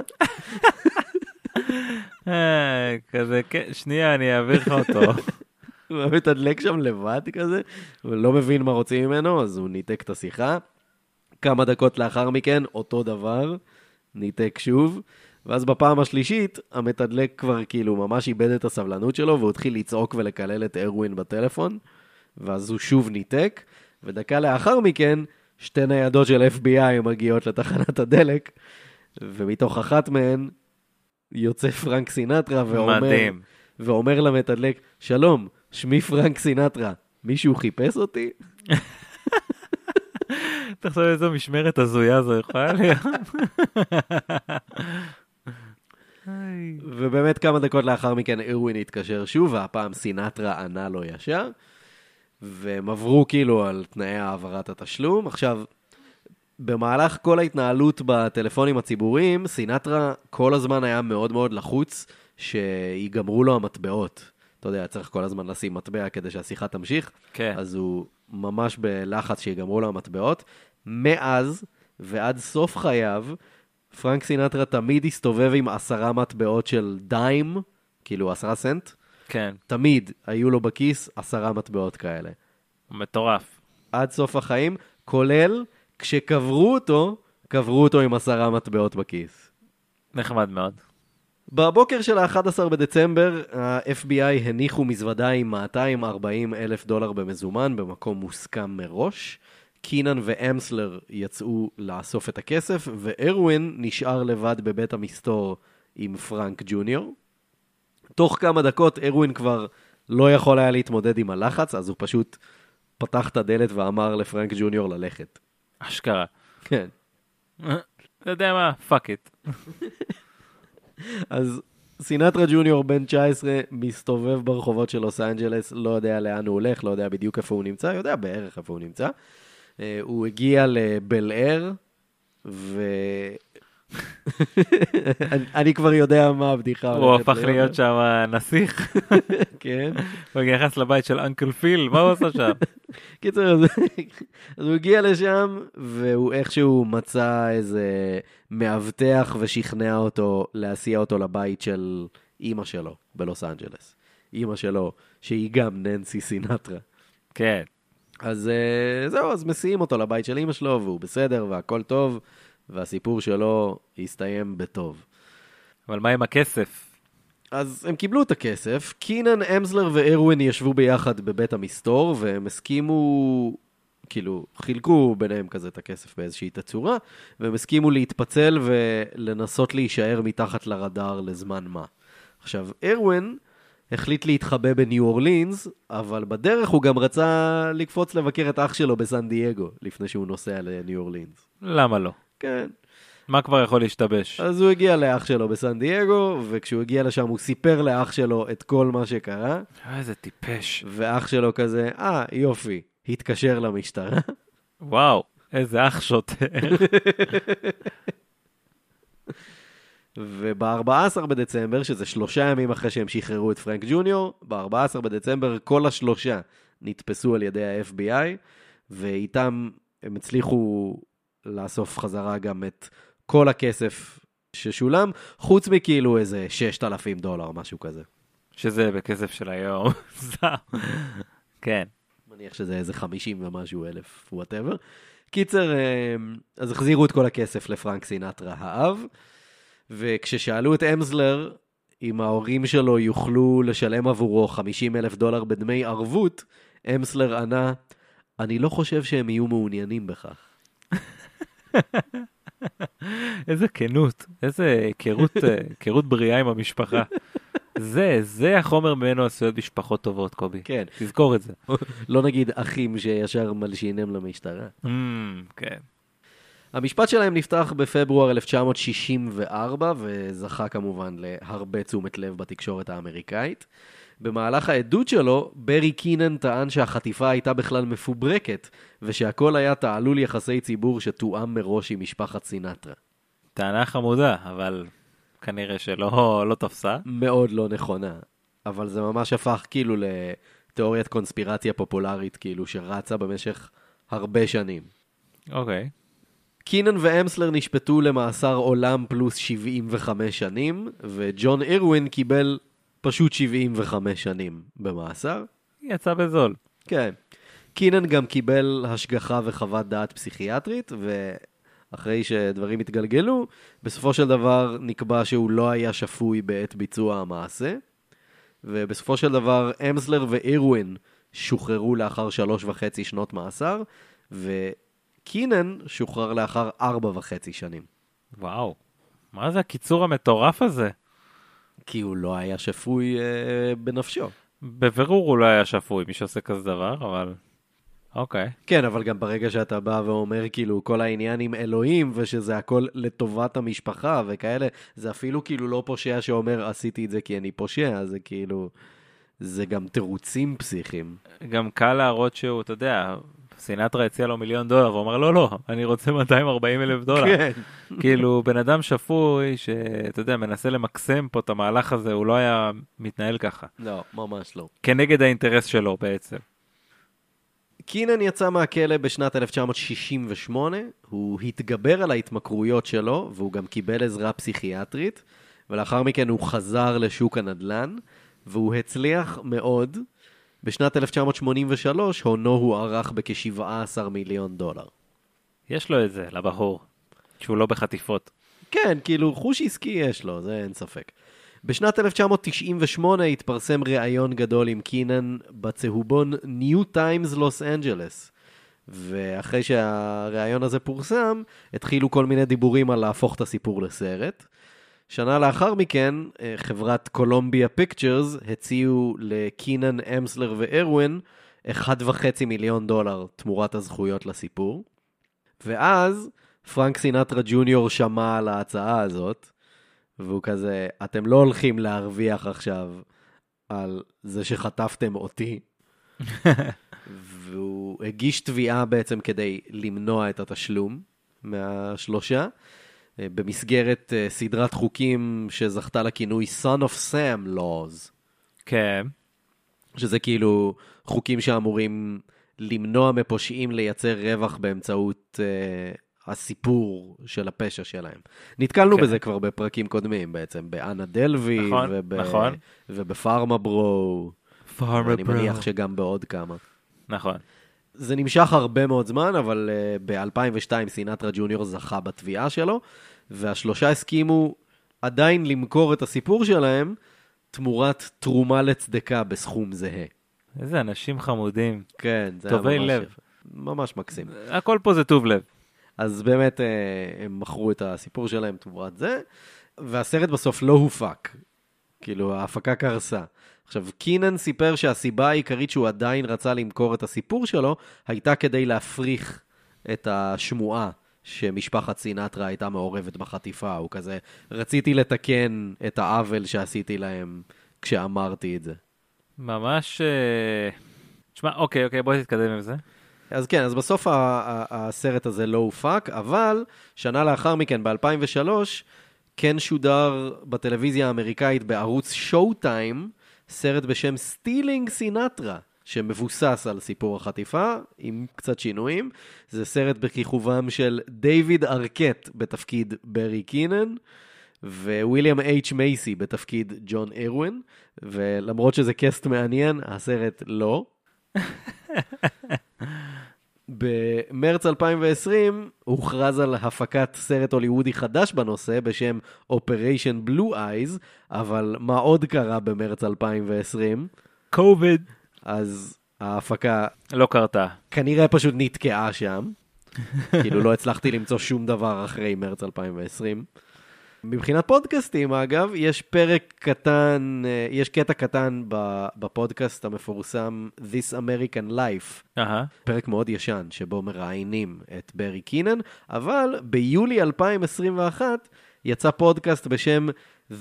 אה, כזה, כן, שנייה, אני אעביר לך אותו. והמתדלק שם לבד כזה, ולא מבין מה רוצים ממנו, אז הוא ניתק את השיחה. כמה דקות לאחר מכן, אותו דבר, ניתק שוב. ואז בפעם השלישית, המתדלק כבר כאילו ממש איבד את הסבלנות שלו, והוא התחיל לצעוק ולקלל את ארווין בטלפון, ואז הוא שוב ניתק, ודקה לאחר מכן, שתי ניידות של FBI מגיעות לתחנת הדלק, ומתוך אחת מהן יוצא פרנק סינטרה ואומר, מדהים. ואומר למתדלק, שלום, שמי פרנק סינטרה, מישהו חיפש אותי? תחשוב איזו משמרת הזויה זו יכולה להיות. היי. ובאמת כמה דקות לאחר מכן ארווין התקשר שוב, והפעם סינטרה ענה לו ישר, והם עברו כאילו על תנאי העברת התשלום. עכשיו, במהלך כל ההתנהלות בטלפונים הציבוריים, סינטרה כל הזמן היה מאוד מאוד לחוץ שיגמרו לו המטבעות. אתה יודע, צריך כל הזמן לשים מטבע כדי שהשיחה תמשיך, כן. אז הוא ממש בלחץ שיגמרו לו המטבעות. מאז ועד סוף חייו, פרנק סינטרה תמיד הסתובב עם עשרה מטבעות של דיים, כאילו עשרה סנט, כן. תמיד היו לו בכיס עשרה מטבעות כאלה. מטורף. עד סוף החיים, כולל כשקברו אותו, קברו אותו עם עשרה מטבעות בכיס. נחמד מאוד. בבוקר של ה-11 בדצמבר, ה-FBI הניחו מזוודה עם 240 אלף דולר במזומן במקום מוסכם מראש. קינן ואמסלר יצאו לאסוף את הכסף, וארווין נשאר לבד בבית המסתור עם פרנק ג'וניור. תוך כמה דקות ארווין כבר לא יכול היה להתמודד עם הלחץ, אז הוא פשוט פתח את הדלת ואמר לפרנק ג'וניור ללכת. אשכרה. כן. אתה יודע מה? fuck it. אז סינטרה ג'וניור בן 19 מסתובב ברחובות של לוס אנג'לס, לא יודע לאן הוא הולך, לא יודע בדיוק איפה הוא נמצא, יודע בערך איפה הוא נמצא. אה, הוא הגיע לבל אייר, ו... אני, כבר יודע מה הבדיחה. הוא הפך להיות שם נסיך. כן. הוא נכנס לבית של אנקל פיל, מה הוא עושה שם? קיצר, אז, אז הוא הגיע לשם, והוא איכשהו מצא איזה מאבטח ושכנע אותו להסיע אותו לבית של אימא שלו בלוס אנג'לס. אימא שלו, שהיא גם ננסי סינטרה. כן. אז אה, זהו, אז מסיעים אותו לבית של אימא שלו, והוא בסדר, והכל טוב, והסיפור שלו הסתיים בטוב. אבל מה עם הכסף? אז הם קיבלו את הכסף, קינן, אמזלר וארווין ישבו ביחד בבית המסתור, והם הסכימו, כאילו, חילקו ביניהם כזה את הכסף באיזושהי תצורה, והם הסכימו להתפצל ולנסות להישאר מתחת לרדאר לזמן מה. עכשיו, ארווין החליט להתחבא בניו אורלינס, אבל בדרך הוא גם רצה לקפוץ לבקר את אח שלו בסן דייגו, לפני שהוא נוסע לניו אורלינס. למה לא? כן. מה כבר יכול להשתבש? אז הוא הגיע לאח שלו בסן דייגו, וכשהוא הגיע לשם הוא סיפר לאח שלו את כל מה שקרה, איזה טיפש. ואח שלו כזה, אה, יופי, התקשר למשטרה. וואו, איזה אח שוטר. וב-14 בדצמבר, שזה שלושה ימים אחרי שהם שחררו את פרנק ג'וניור, ב-14 בדצמבר כל השלושה נתפסו על ידי ה-FBI, ואיתם הם הצליחו לאסוף חזרה גם את כל הכסף ששולם, חוץ מכאילו איזה 6,000 דולר, משהו כזה. שזה בכסף של היום. סתם. כן. מניח שזה איזה 50 ומשהו אלף, whatever. קיצר, אה, אז החזירו את כל הכסף לפרנק סינטרה האב, וכששאלו את אמזלר אם ההורים שלו יוכלו לשלם עבורו 50 אלף דולר בדמי ערבות, אמסלר ענה, אני לא חושב שהם יהיו מעוניינים בכך. איזה כנות, איזה היכרות, אה, היכרות בריאה עם המשפחה. זה, זה החומר ממנו עשויות משפחות טובות, קובי. כן, תזכור את זה. לא נגיד אחים שישר מלשינים למשטרה. Mm, כן. המשפט שלהם נפתח בפברואר 1964, וזכה כמובן להרבה תשומת לב בתקשורת האמריקאית. במהלך העדות שלו, ברי קינן טען שהחטיפה הייתה בכלל מפוברקת, ושהכל היה תעלול יחסי ציבור שתואם מראש עם משפחת סינטרה. טענה חמודה, אבל כנראה שלא לא תפסה. מאוד לא נכונה, אבל זה ממש הפך כאילו לתיאוריית קונספירציה פופולרית, כאילו שרצה במשך הרבה שנים. אוקיי. קינן ואמסלר נשפטו למאסר עולם פלוס 75 שנים, וג'ון אירווין קיבל פשוט 75 שנים במאסר. יצא בזול. כן. קינן גם קיבל השגחה וחוות דעת פסיכיאטרית, ואחרי שדברים התגלגלו, בסופו של דבר נקבע שהוא לא היה שפוי בעת ביצוע המעשה, ובסופו של דבר אמסלר ואירווין שוחררו לאחר שלוש וחצי שנות מאסר, וקינן שוחרר לאחר ארבע וחצי שנים. וואו. מה זה הקיצור המטורף הזה? כי הוא לא היה שפוי אה, בנפשו. בבירור הוא לא היה שפוי, מי שעושה כזה דבר, אבל... אוקיי. כן, אבל גם ברגע שאתה בא ואומר כאילו כל העניין עם אלוהים ושזה הכל לטובת המשפחה וכאלה, זה אפילו כאילו לא פושע שאומר עשיתי את זה כי אני פושע, זה כאילו, זה גם תירוצים פסיכיים. גם קל להראות שהוא, אתה יודע, סינטרה הציע לו מיליון דולר, והוא אמר לא, לא, אני רוצה 240 אלף דולר. כן. כאילו, בן אדם שפוי, שאתה יודע, מנסה למקסם פה את המהלך הזה, הוא לא היה מתנהל ככה. לא, ממש לא. כנגד האינטרס שלו בעצם. קינן יצא מהכלא בשנת 1968, הוא התגבר על ההתמכרויות שלו, והוא גם קיבל עזרה פסיכיאטרית, ולאחר מכן הוא חזר לשוק הנדל"ן, והוא הצליח מאוד. בשנת 1983 הונו הוערך בכ-17 מיליון דולר. יש לו את זה, לבחור, שהוא לא בחטיפות. כן, כאילו, חוש עסקי יש לו, זה אין ספק. בשנת 1998 התפרסם ראיון גדול עם קינן בצהובון New Times Los Angeles. ואחרי שהראיון הזה פורסם, התחילו כל מיני דיבורים על להפוך את הסיפור לסרט. שנה לאחר מכן, אה, חברת קולומביה פיקצ'רס הציעו לקינן, אמסלר וארווין 1.5 מיליון דולר תמורת הזכויות לסיפור. ואז פרנק סינטרה ג'וניור שמע על ההצעה הזאת, והוא כזה, אתם לא הולכים להרוויח עכשיו על זה שחטפתם אותי. והוא הגיש תביעה בעצם כדי למנוע את התשלום מהשלושה, במסגרת אה, סדרת חוקים שזכתה לכינוי Son of Sam Laws, כן, שזה כאילו חוקים שאמורים למנוע מפושעים לייצר רווח באמצעות אה, הסיפור של הפשע שלהם. נתקלנו כן. בזה כבר בפרקים קודמים בעצם, באנה דלוי, נכון, וב... נכון. ובפארמה ברו, ואני מניח שגם בעוד כמה. נכון. זה נמשך הרבה מאוד זמן, אבל uh, ב-2002 סינטרה ג'וניור זכה בתביעה שלו, והשלושה הסכימו עדיין למכור את הסיפור שלהם תמורת תרומה לצדקה בסכום זהה. איזה אנשים חמודים. כן, זה היה טובי ממש לב. יפה. ממש מקסים. הכל פה זה טוב לב. אז באמת אה, הם מכרו את הסיפור שלהם תמורת זה, והסרט בסוף לא הופק. כאילו, ההפקה קרסה. עכשיו, קינן סיפר שהסיבה העיקרית שהוא עדיין רצה למכור את הסיפור שלו, הייתה כדי להפריך את השמועה שמשפחת סינטרה הייתה מעורבת בחטיפה. הוא כזה, רציתי לתקן את העוול שעשיתי להם כשאמרתי את זה. ממש... אה, תשמע, אוקיי, אוקיי, בוא תתקדם עם זה. אז כן, אז בסוף ה- ה- הסרט הזה לא הופק, אבל שנה לאחר מכן, ב-2003, כן שודר בטלוויזיה האמריקאית בערוץ Showtime, סרט בשם Stealing Sinatra, שמבוסס על סיפור החטיפה, עם קצת שינויים. זה סרט בכיכובם של דיוויד ארקט בתפקיד ברי קינן, וויליאם אייץ' מייסי בתפקיד ג'ון ארווין, ולמרות שזה cast מעניין, הסרט לא. במרץ 2020 הוכרז על הפקת סרט הוליוודי חדש בנושא בשם Operation Blue Eyes, אבל מה עוד קרה במרץ 2020? קוביד. אז ההפקה לא קרתה. כנראה פשוט נתקעה שם. כאילו לא הצלחתי למצוא שום דבר אחרי מרץ 2020. מבחינת פודקאסטים, אגב, יש פרק קטן, אה, יש קטע קטן בפודקאסט המפורסם This American Life, אהה. פרק מאוד ישן, שבו מראיינים את ברי קינן, אבל ביולי 2021 יצא פודקאסט בשם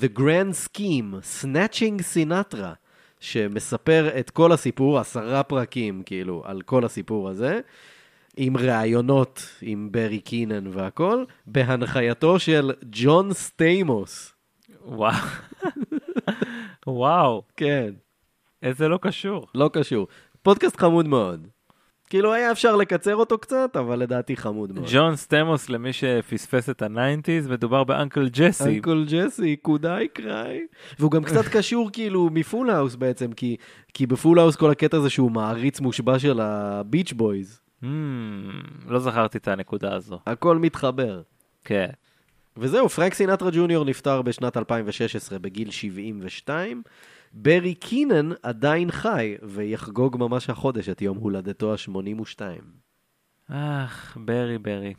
The Grand Scheme, Snatching Sinatra, שמספר את כל הסיפור, עשרה פרקים, כאילו, על כל הסיפור הזה, עם ראיונות עם ברי קינן והכל, בהנחייתו של ג'ון סטיימוס. וואו. וואו, כן, איזה לא קשור. לא קשור. פודקאסט חמוד מאוד. כאילו, היה אפשר לקצר אותו קצת, אבל לדעתי חמוד מאוד. ג'ון סטמוס, למי שפספס את ה nineties, מדובר ב Uncle ג'סי. Uncle ג'סי, קודאי קריי. והוא גם קצת קשור כאילו מ Full House בעצם, כי, כי ב Full House כל הקטע זה שהוא מעריץ מושבע של ה Beach Boys. Hmm, לא זכרתי את הנקודה הזו. הכל מתחבר. כן. וזהו, פרנק סינטרה ג'וניור נפטר בשנת 2016 בגיל 72. ברי קינן עדיין חי, ויחגוג ממש החודש את יום הולדתו ה-82. אך, ברי ברי.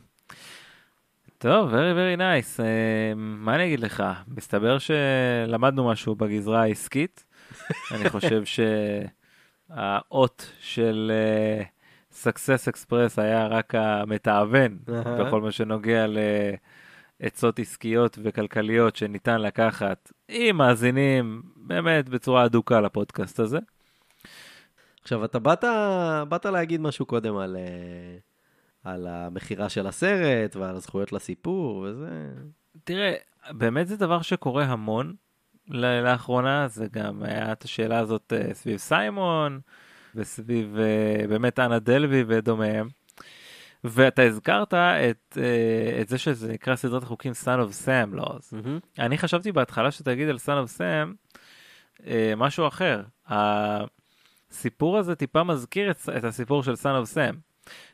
טוב, very very nice. Uh, מה אני אגיד לך? מסתבר שלמדנו משהו בגזרה העסקית. אני חושב שהאות של uh, Success Express היה רק המתאבן. בכל מה שנוגע לעצות עסקיות וכלכליות שניתן לקחת עם מאזינים באמת בצורה אדוקה לפודקאסט הזה. עכשיו, אתה באת, באת להגיד משהו קודם על, אה, על המכירה של הסרט ועל הזכויות לסיפור וזה. תראה, באמת זה דבר שקורה המון לאחרונה, זה גם היה את השאלה הזאת אה, סביב סיימון וסביב אה, באמת אנה דלוי ודומיהם. ואתה הזכרת את, אה, את זה שזה נקרא סדרת החוקים Son of Sam Laws. Mm-hmm. אני חשבתי בהתחלה שתגיד על Son of Sam אה, משהו אחר. הסיפור הזה טיפה מזכיר את, את הסיפור של Son of Sam.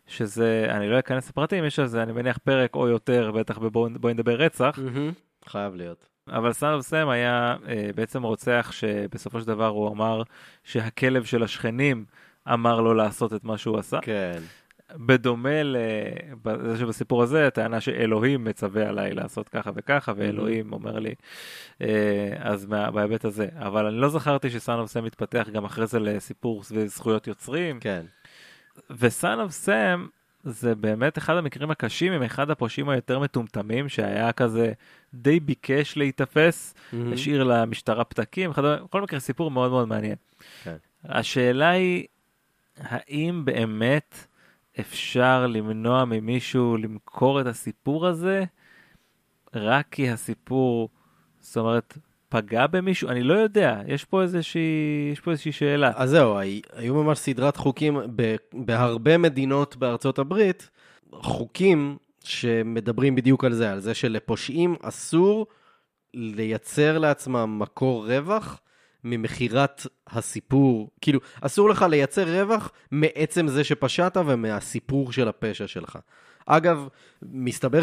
שזה, אני לא אכנס לפרטים, יש על זה אני מניח פרק או יותר, בטח בבואי בוא נדבר רצח, Mm-hmm. חייב להיות. אבל סאן אוף סם היה אה, בעצם רוצח שבסופו של דבר הוא אמר שהכלב של השכנים אמר לו לעשות את מה שהוא עשה. כן. בדומה לזה שבסיפור הזה, הטענה שאלוהים מצווה עליי לעשות ככה וככה, ואלוהים אומר לי, אה, אז מה, בהיבט הזה. אבל אני לא זכרתי ש Son of Sam מתפתח גם אחרי זה לסיפור סביב זכויות יוצרים. כן. ו Son of Sam זה באמת אחד המקרים הקשים עם אחד הפושעים היותר מטומטמים שהיה כזה די ביקש להיתפס, Mm-hmm. השאיר למשטרה פתקים, וכדומה. בכל מקרה סיפור מאוד מאוד מעניין. כן. השאלה היא, האם באמת אפשר למנוע ממישהו למכור את הסיפור הזה רק כי הסיפור, זאת אומרת, פגע במישהו? אני לא יודע, יש פה איזושהי, יש פה איזושהי שאלה. אז זהו, הי- היו ממש סדרת חוקים בהרבה מדינות בארצות הברית, חוקים שמדברים בדיוק על זה, על זה שלפושעים אסור לייצר לעצמם מקור רווח ממכירת הסיפור. כאילו, אסור לך לייצר רווח מעצם זה שפשעת ומהסיפור של הפשע שלך. אגב, מסתבר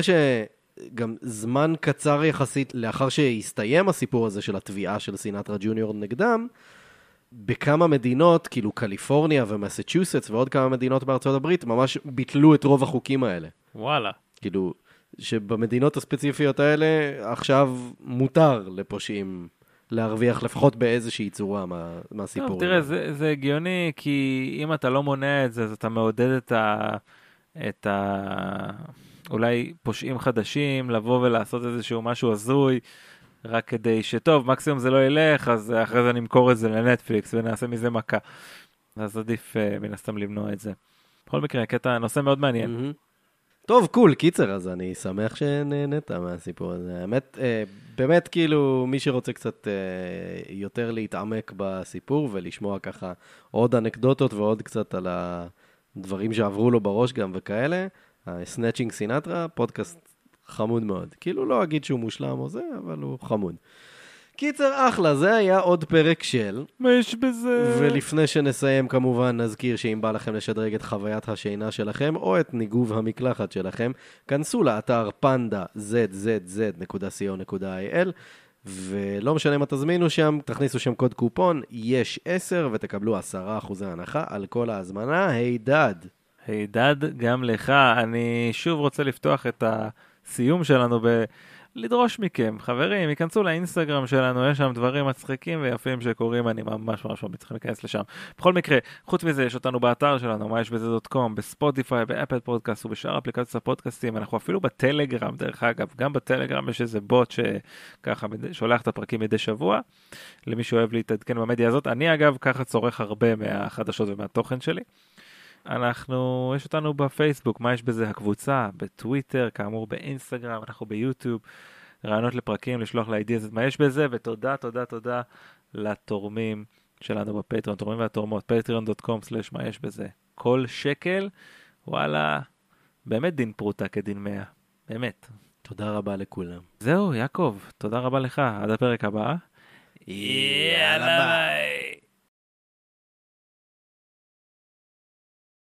שגם זמן קצר יחסית לאחר שהסתיים הסיפור הזה של התביעה של סינטרה ג'וניור נגדם, בכמה מדינות, כאילו קליפורניה ומסצ'וסטס ועוד כמה מדינות בארצות הברית, ממש ביטלו את רוב החוקים האלה. וואלה. כאילו, שבמדינות הספציפיות האלה עכשיו מותר לפושעים להרוויח לפחות באיזושהי צורה מה, מהסיפור. טוב, תראה. זה, זה הגיוני, כי אם אתה לא מונע את זה, אז אתה מעודד את ה... את ה... אולי פושעים חדשים לבוא ולעשות איזשהו משהו הזוי, רק כדי שטוב, מקסימום זה לא ילך, אז אחרי זה נמכור את זה לנטפליקס ונעשה מזה מכה. אז עדיף uh, מן הסתם למנוע את זה. בכל מקרה, קטע, נושא מאוד מעניין. מהמם. טוב, cool, קיצר, אז אני שמח שנהנית מהסיפור הזה. האמת, אה, באמת, כאילו, מי שרוצה קצת אה, יותר להתעמק בסיפור ולשמוע ככה עוד אנקדוטות ועוד קצת על הדברים שעברו לו בראש גם וכאלה, Snatching Sinatra, פודקאסט חמוד מאוד. כאילו, לא אגיד שהוא מושלם או זה, אבל הוא חמוד. קיצר, אחלה, זה היה עוד פרק של... מה יש בזה? ולפני שנסיים, כמובן, נזכיר שאם בא לכם לשדרג את חוויית השינה שלכם, או את ניגוב המקלחת שלכם, כנסו לאתר פנדה zzz.co.il, ולא משנה מה תזמינו שם, תכניסו שם קוד קופון, יש 10, ותקבלו 10% הנחה על כל ההזמנה. הידד. הידד, גם לך. אני שוב רוצה לפתוח את הסיום שלנו ב... לדרוש מכם, חברים, ייכנסו לאינסטגרם שלנו, יש שם דברים מצחיקים ויפים שקורים, אני ממש ממש ממליץ לכם להיכנס לשם. בכל מקרה, חוץ מזה, יש אותנו באתר שלנו, מה יש בזה דוט קום, בספוטיפיי, באפל פודקאסט ובשאר אפליקציות הפודקאסטים, אנחנו אפילו בטלגרם, דרך אגב, גם בטלגרם יש איזה בוט שככה שולח את הפרקים מדי שבוע, למי שאוהב להתעדכן במדיה הזאת. אני אגב ככה צורך הרבה מהחדשות ומהתוכן שלי. אנחנו, יש אותנו בפייסבוק, מה יש בזה הקבוצה, בטוויטר, כאמור באינסטגרם, אנחנו ביוטיוב, רעיונות לפרקים, לשלוח לאידיאז את מה יש בזה, ותודה, תודה, תודה לתורמים שלנו בפטריון, תורמים והתורמות, patreon.com/ מה יש בזה. כל שקל, וואלה, באמת דין פרוטה כדין מאה, באמת. תודה רבה לכולם. זהו, יעקב, תודה רבה לך, עד הפרק הבא. יאללה ביי.